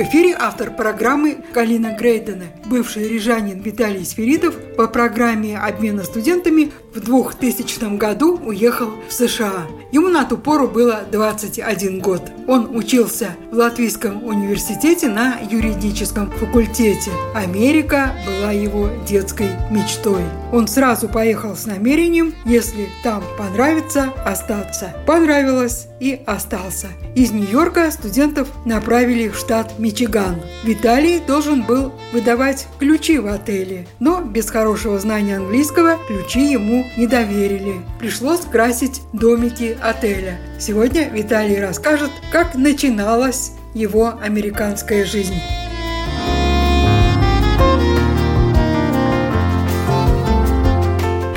В эфире автор программы Галина Грейдена, бывший рижанин Виталий Сферидов по программе обмена студентами в 2000 году уехал в США. Ему на ту пору было 21 год. Он учился в Латвийском университете на юридическом факультете. Америка была его детской мечтой. Он сразу поехал с намерением, если там понравится, остаться. Понравилось и остался. Из Нью-Йорка студентов направили в штат Мичиган. Виталий должен был выдавать ключи в отеле, но без хорошего знания английского ключи ему не доверили. Пришлось красить домики отеля. Сегодня Виталий расскажет, как начиналась его американская жизнь.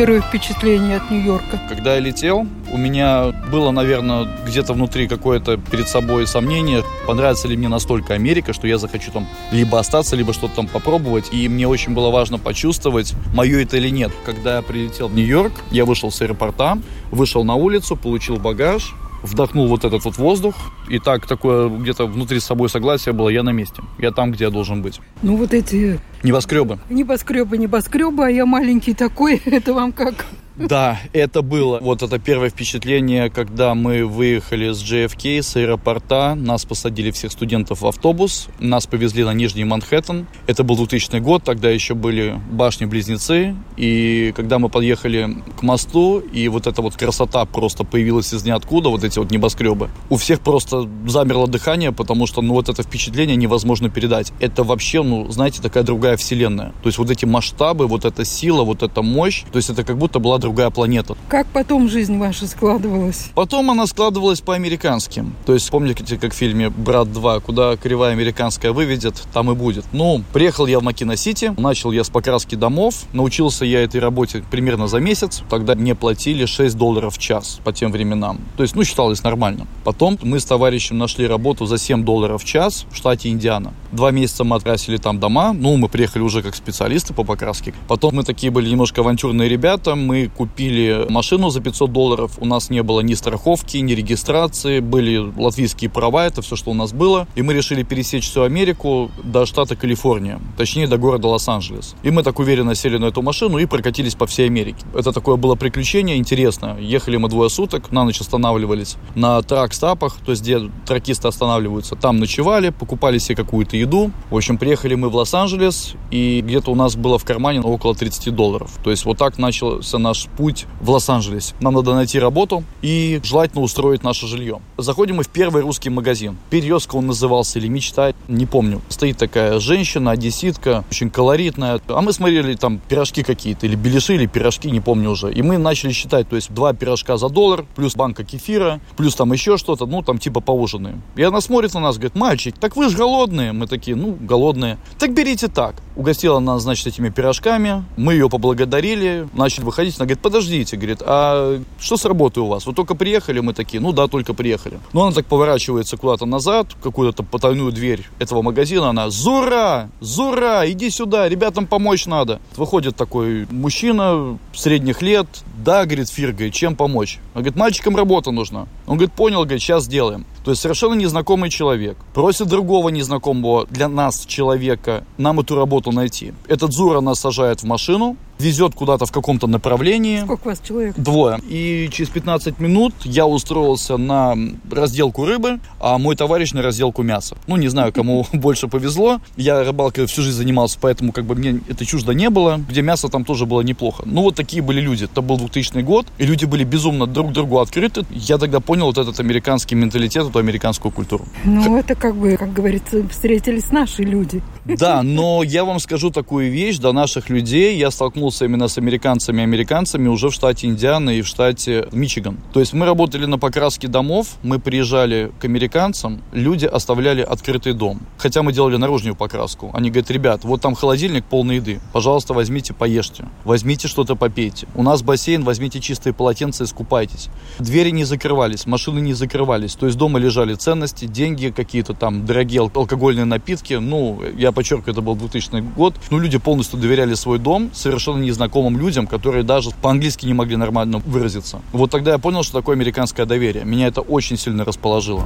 Первое впечатление от Нью-Йорка. Когда я летел, у меня было, наверное, где-то внутри какое-то перед собой сомнение, понравится ли мне настолько Америка, что я захочу там либо остаться, либо что-то там попробовать. И мне очень было важно почувствовать, мое это или нет. Когда я прилетел в Нью-Йорк, я вышел с аэропорта, вышел на улицу, получил багаж, вдохнул вот этот вот воздух, и так такое где-то внутри с собой согласие было, я на месте, я там, где я должен быть. Ну вот эти... Небоскребы. Небоскребы, небоскребы, а я маленький такой, это вам как? Да, это было. Вот это первое впечатление, когда мы выехали с JFK, с аэропорта. Нас посадили всех студентов в автобус. Нас повезли на Нижний Манхэттен. Это был 2000 год, тогда еще были башни-близнецы. И когда мы подъехали к мосту, и вот эта вот красота просто появилась из ниоткуда, вот эти вот небоскребы, у всех просто замерло дыхание, потому что, ну, вот это впечатление невозможно передать. Это вообще, ну, знаете, такая другая вселенная. То есть вот эти масштабы, вот эта сила, вот эта мощь, то есть это как будто была другая планета. Как потом жизнь ваша складывалась? Потом она складывалась по-американски. То есть помните, как в фильме «Брат 2», куда кривая американская выведет, там и будет. Ну, приехал я в Макино-Сити, начал я с покраски домов, научился я этой работе примерно за месяц. Тогда мне платили 6 долларов в час по тем временам. То есть, ну, считалось нормально. Потом мы с товарищем нашли работу за 7 долларов в час в штате Индиана. Два месяца мы открасили там дома. Ну, мы приехали уже как специалисты по покраске. Потом мы такие были немножко авантюрные ребята. Мы купили машину за 500 долларов. У нас не было ни страховки, ни регистрации. Были латвийские права, это все, что у нас было. И мы решили пересечь всю Америку до штата Калифорния. Точнее, до города Лос-Анджелес. И мы так уверенно сели на эту машину и прокатились по всей Америке. Это такое было приключение интересно. Ехали мы двое суток, на ночь останавливались на трак-стапах, то есть где тракисты останавливаются. Там ночевали, покупали себе какую-то еду. В общем, приехали мы в Лос-Анджелес, и где-то у нас было в кармане около 30 долларов. То есть вот так начался наш путь в Лос-Анджелесе. Нам надо найти работу и желательно устроить наше жилье. Заходим мы в первый русский магазин. Перьезка он назывался или мечта, не помню. Стоит такая женщина, одесситка, очень колоритная. А мы смотрели там пирожки какие-то, или беляши, или пирожки, не помню уже. И мы начали считать, то есть два пирожка за доллар, плюс банка кефира, плюс там еще что-то, ну там типа поужинаем. И она смотрит на нас, говорит, мальчик, так вы же голодные. Мы такие, ну, голодные. Так берите так. Угостила нас, значит, этими пирожками. Мы ее поблагодарили, начали выходить. Она говорит, подождите, говорит, а что с работой у вас? Вы только приехали? Мы такие, ну да, только приехали. Но она так поворачивается куда-то назад, какую-то потайную дверь этого магазина. Она, Зура, Зура, иди сюда, ребятам помочь надо. Выходит такой мужчина средних лет, да, говорит, Фир, говорит, чем помочь? Он говорит, мальчикам работа нужна. Он говорит, понял, говорит, сейчас сделаем. То есть совершенно незнакомый человек просит другого незнакомого для нас человека нам эту работу найти. Этот Зура нас сажает в машину, везет куда-то в каком-то направлении. Сколько у вас человек? Двое. И через 15 минут я устроился на разделку рыбы, а мой товарищ на разделку мяса. Ну, не знаю, кому больше повезло. Я рыбалкой всю жизнь занимался, поэтому как бы мне это чуждо не было. Где мясо там тоже было неплохо. Ну, вот такие были люди. Это был 2000 год, и люди были безумно друг другу открыты. Я тогда понял вот этот американский менталитет, эту американскую культуру. Ну, это как бы, как говорится, встретились наши люди. Да, но я вам скажу такую вещь, до наших людей я столкнулся столкнулся именно с американцами американцами уже в штате Индиана и в штате Мичиган. То есть мы работали на покраске домов, мы приезжали к американцам, люди оставляли открытый дом. Хотя мы делали наружную покраску. Они говорят, ребят, вот там холодильник полный еды, пожалуйста, возьмите, поешьте. Возьмите что-то попейте. У нас бассейн, возьмите чистые полотенца и скупайтесь. Двери не закрывались, машины не закрывались. То есть дома лежали ценности, деньги, какие-то там дорогие алкогольные напитки. Ну, я подчеркиваю, это был 2000 год. Ну, люди полностью доверяли свой дом совершенно незнакомым людям, которые даже по-английски не могли нормально выразиться. Вот тогда я понял, что такое американское доверие. Меня это очень сильно расположило.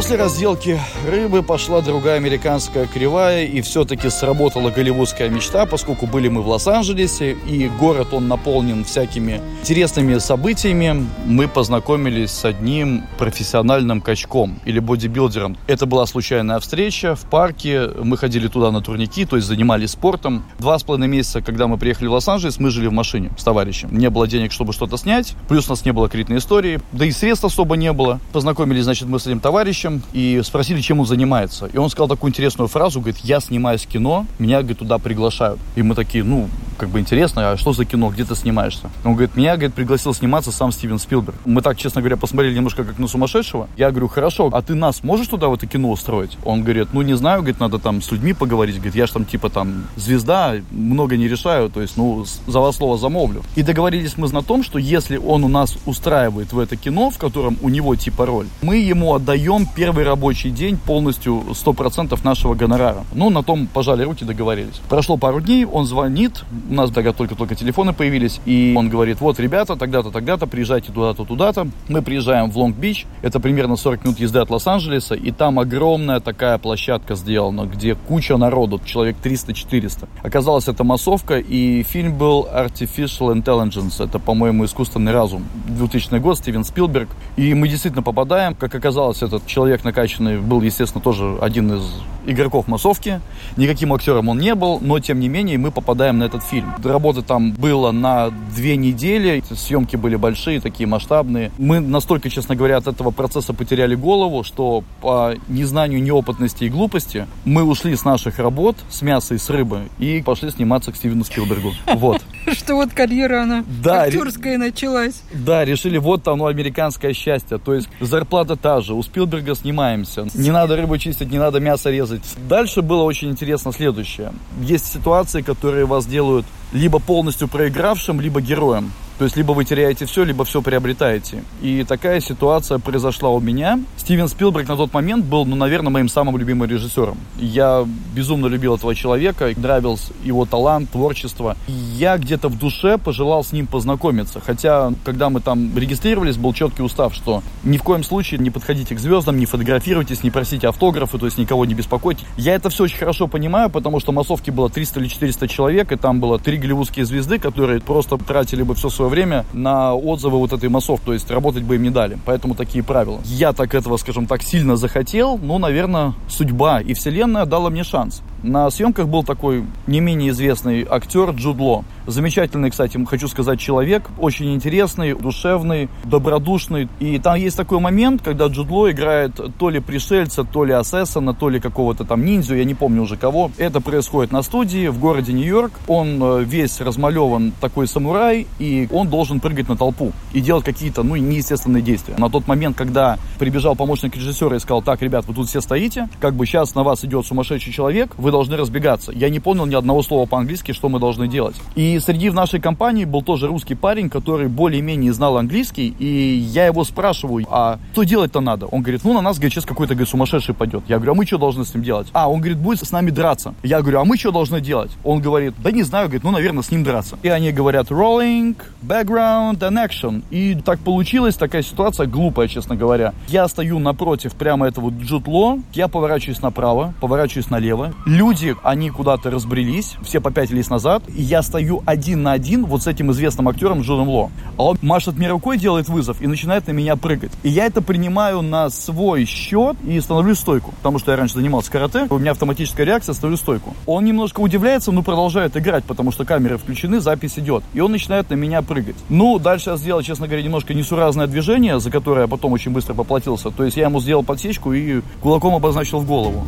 После разделки рыбы пошла другая американская кривая, и все-таки сработала голливудская мечта, поскольку были мы в Лос-Анджелесе, и город он наполнен всякими интересными событиями. Мы познакомились с одним профессиональным качком или бодибилдером. Это была случайная встреча в парке, мы ходили туда на турники, то есть занимались спортом. Два с половиной месяца, когда мы приехали в Лос-Анджелес, мы жили в машине с товарищем. Не было денег, чтобы что-то снять, плюс у нас не было кредитной истории, да и средств особо не было. Познакомились, значит, мы с этим товарищем, товарищем и спросили, чем он занимается. И он сказал такую интересную фразу, говорит, я снимаюсь кино, меня, говорит, туда приглашают. И мы такие, ну, как бы интересно, а что за кино, где ты снимаешься? Он говорит, меня, говорит, пригласил сниматься сам Стивен Спилберг. Мы так, честно говоря, посмотрели немножко как на сумасшедшего. Я говорю, хорошо, а ты нас можешь туда в это кино устроить? Он говорит, ну, не знаю, говорит, надо там с людьми поговорить. Говорит, я же там типа там звезда, много не решаю, то есть, ну, за вас слово замолвлю. И договорились мы на том, что если он у нас устраивает в это кино, в котором у него типа роль, мы ему отдаем первый рабочий день полностью 100% нашего гонорара. Ну, на том пожали руки, договорились. Прошло пару дней, он звонит, у нас тогда только-только телефоны появились, и он говорит, вот, ребята, тогда-то, тогда-то, приезжайте туда-то, туда-то. Мы приезжаем в Лонг-Бич, это примерно 40 минут езды от Лос-Анджелеса, и там огромная такая площадка сделана, где куча народу, человек 300-400. Оказалось, это массовка, и фильм был Artificial Intelligence, это, по-моему, искусственный разум. 2000 год, Стивен Спилберг. И мы действительно попадаем, как оказалось, этот человек накачанный был, естественно, тоже один из игроков массовки. Никаким актером он не был, но, тем не менее, мы попадаем на этот фильм. Работы там было на две недели, съемки были большие, такие масштабные. Мы настолько, честно говоря, от этого процесса потеряли голову, что по незнанию, неопытности и глупости мы ушли с наших работ, с мяса и с рыбы, и пошли сниматься к Стивену Спилбергу. Вот. Что вот карьера, она да, актерская началась. Да, решили, вот оно, американское счастье. То есть зарплата та же, у Спилберга снимаемся. Не надо рыбу чистить, не надо мясо резать. Дальше было очень интересно следующее. Есть ситуации, которые вас делают либо полностью проигравшим, либо героем. То есть либо вы теряете все, либо все приобретаете. И такая ситуация произошла у меня. Стивен Спилберг на тот момент был, ну, наверное, моим самым любимым режиссером. Я безумно любил этого человека, нравился его талант, творчество. Я где-то в душе пожелал с ним познакомиться. Хотя, когда мы там регистрировались, был четкий устав, что ни в коем случае не подходите к звездам, не фотографируйтесь, не просите автографы, то есть никого не беспокойте. Я это все очень хорошо понимаю, потому что массовки было 300 или 400 человек, и там было три голливудские звезды, которые просто тратили бы все свое время на отзывы вот этой массов, то есть работать бы им не дали. Поэтому такие правила. Я так этого, скажем так, сильно захотел, но, наверное, судьба и вселенная дала мне шанс. На съемках был такой не менее известный актер Джуд Ло. Замечательный, кстати, хочу сказать, человек. Очень интересный, душевный, добродушный. И там есть такой момент, когда Джуд Ло играет то ли пришельца, то ли асессона, то ли какого-то там ниндзю, я не помню уже кого. Это происходит на студии в городе Нью-Йорк. Он э, весь размалеван такой самурай, и он должен прыгать на толпу и делать какие-то, ну, неестественные действия. На тот момент, когда прибежал помощник режиссера и сказал, так, ребят, вы тут все стоите, как бы сейчас на вас идет сумасшедший человек, вы должны разбегаться. Я не понял ни одного слова по-английски, что мы должны делать. И среди в нашей компании был тоже русский парень, который более-менее знал английский, и я его спрашиваю, а что делать-то надо? Он говорит, ну, на нас, говорит, сейчас какой-то, говорит, сумасшедший пойдет. Я говорю, а мы что должны с ним делать? А, он говорит, будет с нами драться. Я говорю, а мы что должны делать? Он говорит, да не знаю, говорит, ну, наверное, с ним драться. И они говорят, rolling, background and action. И так получилась такая ситуация глупая, честно говоря. Я стою напротив прямо этого джутло, я поворачиваюсь направо, поворачиваюсь налево. Люди, они куда-то разбрелись, все попятились назад, и я стою один на один вот с этим известным актером Джоном Ло. А он машет мне рукой, делает вызов и начинает на меня прыгать. И я это принимаю на свой счет и становлюсь стойку. Потому что я раньше занимался карате, у меня автоматическая реакция, становлюсь стойку. Он немножко удивляется, но продолжает играть, потому что камеры включены, запись идет. И он начинает на меня прыгать. Ну, дальше я сделал, честно говоря, немножко несуразное движение, за которое я потом очень быстро поплатился. То есть я ему сделал подсечку и кулаком обозначил в голову.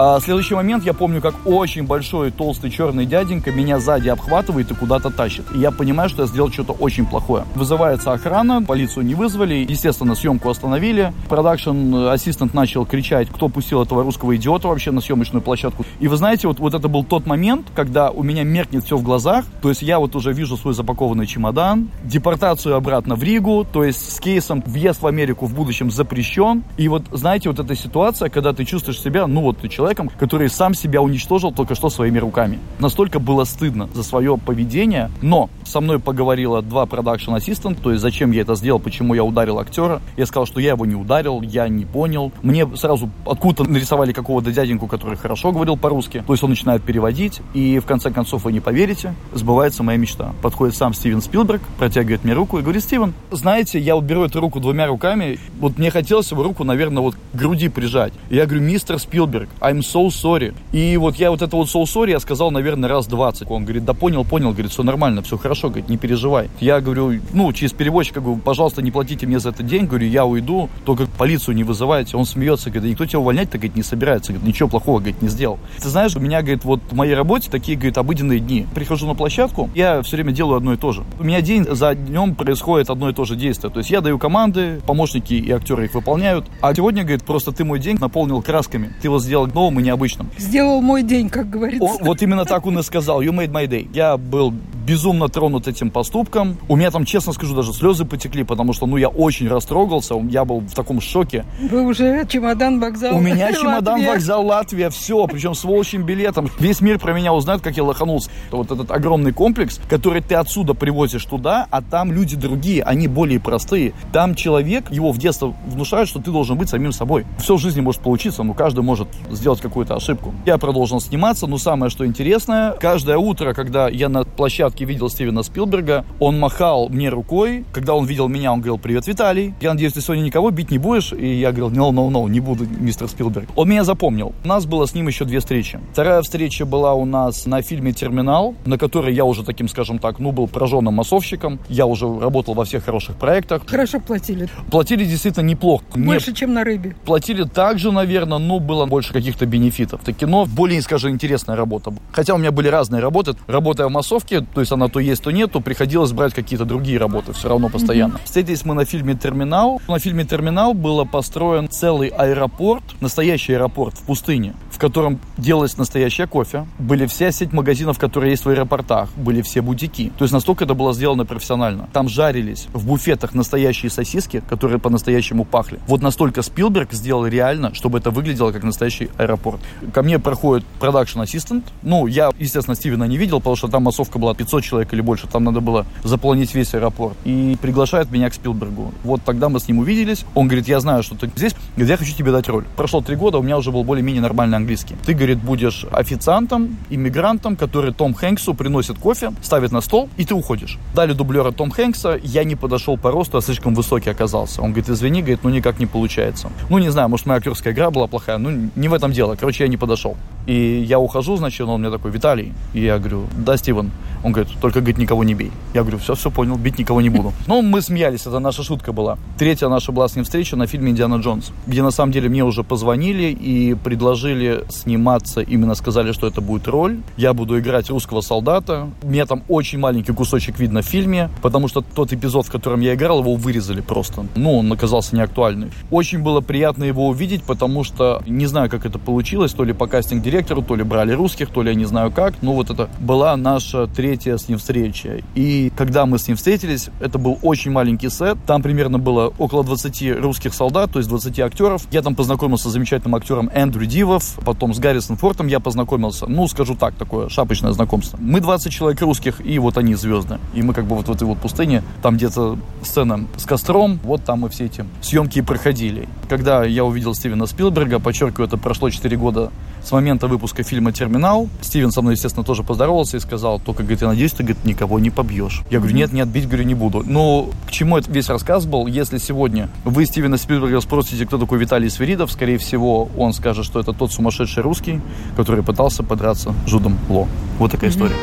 А следующий момент, я помню, как очень большой толстый черный дяденька меня сзади обхватывает и куда-то тащит. И я понимаю, что я сделал что-то очень плохое. Вызывается охрана, полицию не вызвали, естественно, съемку остановили. Production assistant начал кричать, кто пустил этого русского идиота вообще на съемочную площадку. И вы знаете, вот, вот это был тот момент, когда у меня меркнет все в глазах, то есть я вот уже вижу свой запакованный чемодан, депортацию обратно в Ригу, то есть с кейсом въезд в Америку в будущем запрещен. И вот, знаете, вот эта ситуация, когда ты чувствуешь себя, ну вот ты человек, человеком, который сам себя уничтожил только что своими руками. Настолько было стыдно за свое поведение, но со мной поговорило два production assistant, то есть зачем я это сделал, почему я ударил актера. Я сказал, что я его не ударил, я не понял. Мне сразу откуда-то нарисовали какого-то дяденьку, который хорошо говорил по-русски. То есть он начинает переводить, и в конце концов, вы не поверите, сбывается моя мечта. Подходит сам Стивен Спилберг, протягивает мне руку и говорит, Стивен, знаете, я вот беру эту руку двумя руками, вот мне хотелось его руку, наверное, вот к груди прижать. И я говорю, мистер Спилберг, I'm I'm so sorry. И вот я вот это вот so sorry я сказал, наверное, раз 20. Он говорит, да понял, понял, говорит, все нормально, все хорошо, говорит, не переживай. Я говорю, ну, через переводчика, говорю, пожалуйста, не платите мне за этот день, говорю, я уйду, только полицию не вызывайте. Он смеется, говорит, никто тебя увольнять-то, говорит, не собирается, говорит, ничего плохого, говорит, не сделал. Ты знаешь, у меня, говорит, вот в моей работе такие, говорит, обыденные дни. Прихожу на площадку, я все время делаю одно и то же. У меня день за днем происходит одно и то же действие. То есть я даю команды, помощники и актеры их выполняют. А сегодня, говорит, просто ты мой день наполнил красками. Ты его сделал новым и необычным. Сделал мой день, как говорится. О, вот именно так он и сказал. You made my day. Я был безумно тронут этим поступком. У меня там, честно скажу, даже слезы потекли, потому что, ну, я очень растрогался, я был в таком шоке. Вы уже чемодан, вокзал У меня чемодан, вокзал, Латвия, все, причем с волчьим билетом. Весь мир про меня узнает, как я лоханулся. Вот этот огромный комплекс, который ты отсюда привозишь туда, а там люди другие, они более простые. Там человек, его в детстве внушают, что ты должен быть самим собой. Все в жизни может получиться, но каждый может сделать какую-то ошибку. Я продолжил сниматься, но самое, что интересное, каждое утро, когда я на площадке площадке видел Стивена Спилберга. Он махал мне рукой. Когда он видел меня, он говорил, привет, Виталий. Я надеюсь, ты сегодня никого бить не будешь? И я говорил, no, no, no, не буду, мистер Спилберг. Он меня запомнил. У нас было с ним еще две встречи. Вторая встреча была у нас на фильме «Терминал», на которой я уже таким, скажем так, ну, был прожженным массовщиком. Я уже работал во всех хороших проектах. Хорошо платили. Платили действительно неплохо. Больше, Мне чем на рыбе. Платили также, наверное, но было больше каких-то бенефитов. Это кино более, скажем, интересная работа. Хотя у меня были разные работы. Работая в массовке, то есть она то есть, то нету, приходилось брать какие-то другие работы все равно постоянно. Mm-hmm. Встретились мы на фильме «Терминал». На фильме «Терминал» был построен целый аэропорт, настоящий аэропорт в пустыне, в котором делалось настоящее кофе. Были вся сеть магазинов, которые есть в аэропортах, были все бутики. То есть настолько это было сделано профессионально. Там жарились в буфетах настоящие сосиски, которые по-настоящему пахли. Вот настолько Спилберг сделал реально, чтобы это выглядело как настоящий аэропорт. Ко мне проходит продакшн ассистент. Ну, я, естественно, Стивена не видел, потому что там массовка была 500 человек или больше, там надо было заполнить весь аэропорт. И приглашает меня к Спилбергу. Вот тогда мы с ним увиделись. Он говорит, я знаю, что ты здесь, я хочу тебе дать роль. Прошло три года, у меня уже был более-менее нормальный английский. Ты, говорит, будешь официантом, иммигрантом, который Том Хэнксу приносит кофе, ставит на стол, и ты уходишь. Дали дублера Том Хэнкса, я не подошел по росту, а слишком высокий оказался. Он говорит, извини, говорит, ну никак не получается. Ну, не знаю, может, моя актерская игра была плохая, ну, не в этом дело. Короче, я не подошел. И я ухожу, значит, он мне такой, Виталий. И я говорю, да, Стивен. Он говорит, только, говорит, никого не бей. Я говорю, все, все понял, бить никого не буду. Ну, мы смеялись, это наша шутка была. Третья наша была с ним встреча на фильме «Индиана Джонс», где на самом деле мне уже позвонили и предложили сниматься, именно сказали, что это будет роль. Я буду играть русского солдата. Мне там очень маленький кусочек видно в фильме, потому что тот эпизод, в котором я играл, его вырезали просто. Ну, он оказался неактуальный. Очень было приятно его увидеть, потому что не знаю, как это получилось, то ли по кастинг-директору, то ли брали русских, то ли я не знаю как. Ну, вот это была наша третья с ним встреча. И когда мы с ним встретились, это был очень маленький сет. Там примерно было около 20 русских солдат, то есть 20 актеров. Я там познакомился с замечательным актером Эндрю Дивов, потом с Гаррисон Фортом я познакомился. Ну, скажу так, такое шапочное знакомство. Мы 20 человек русских, и вот они звезды. И мы как бы вот в этой вот пустыне, там где-то сцена с костром, вот там мы все эти съемки и проходили. Когда я увидел Стивена Спилберга, подчеркиваю, это прошло 4 года с момента выпуска фильма «Терминал». Стивен со мной, естественно, тоже поздоровался и сказал, только, говорит, я надеюсь, ты, говорит, никого не побьешь. Я говорю, нет, не отбить, говорю, не буду. Но к чему этот весь рассказ был? Если сегодня вы Стивена Спилберга спросите, кто такой Виталий Свиридов, скорее всего, он скажет, что это тот сумасшедший русский, который пытался подраться с Жудом Ло. Вот такая mm-hmm. история.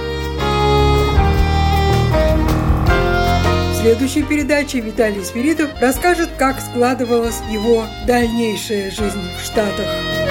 В следующей передаче Виталий Свиридов расскажет, как складывалась его дальнейшая жизнь в Штатах.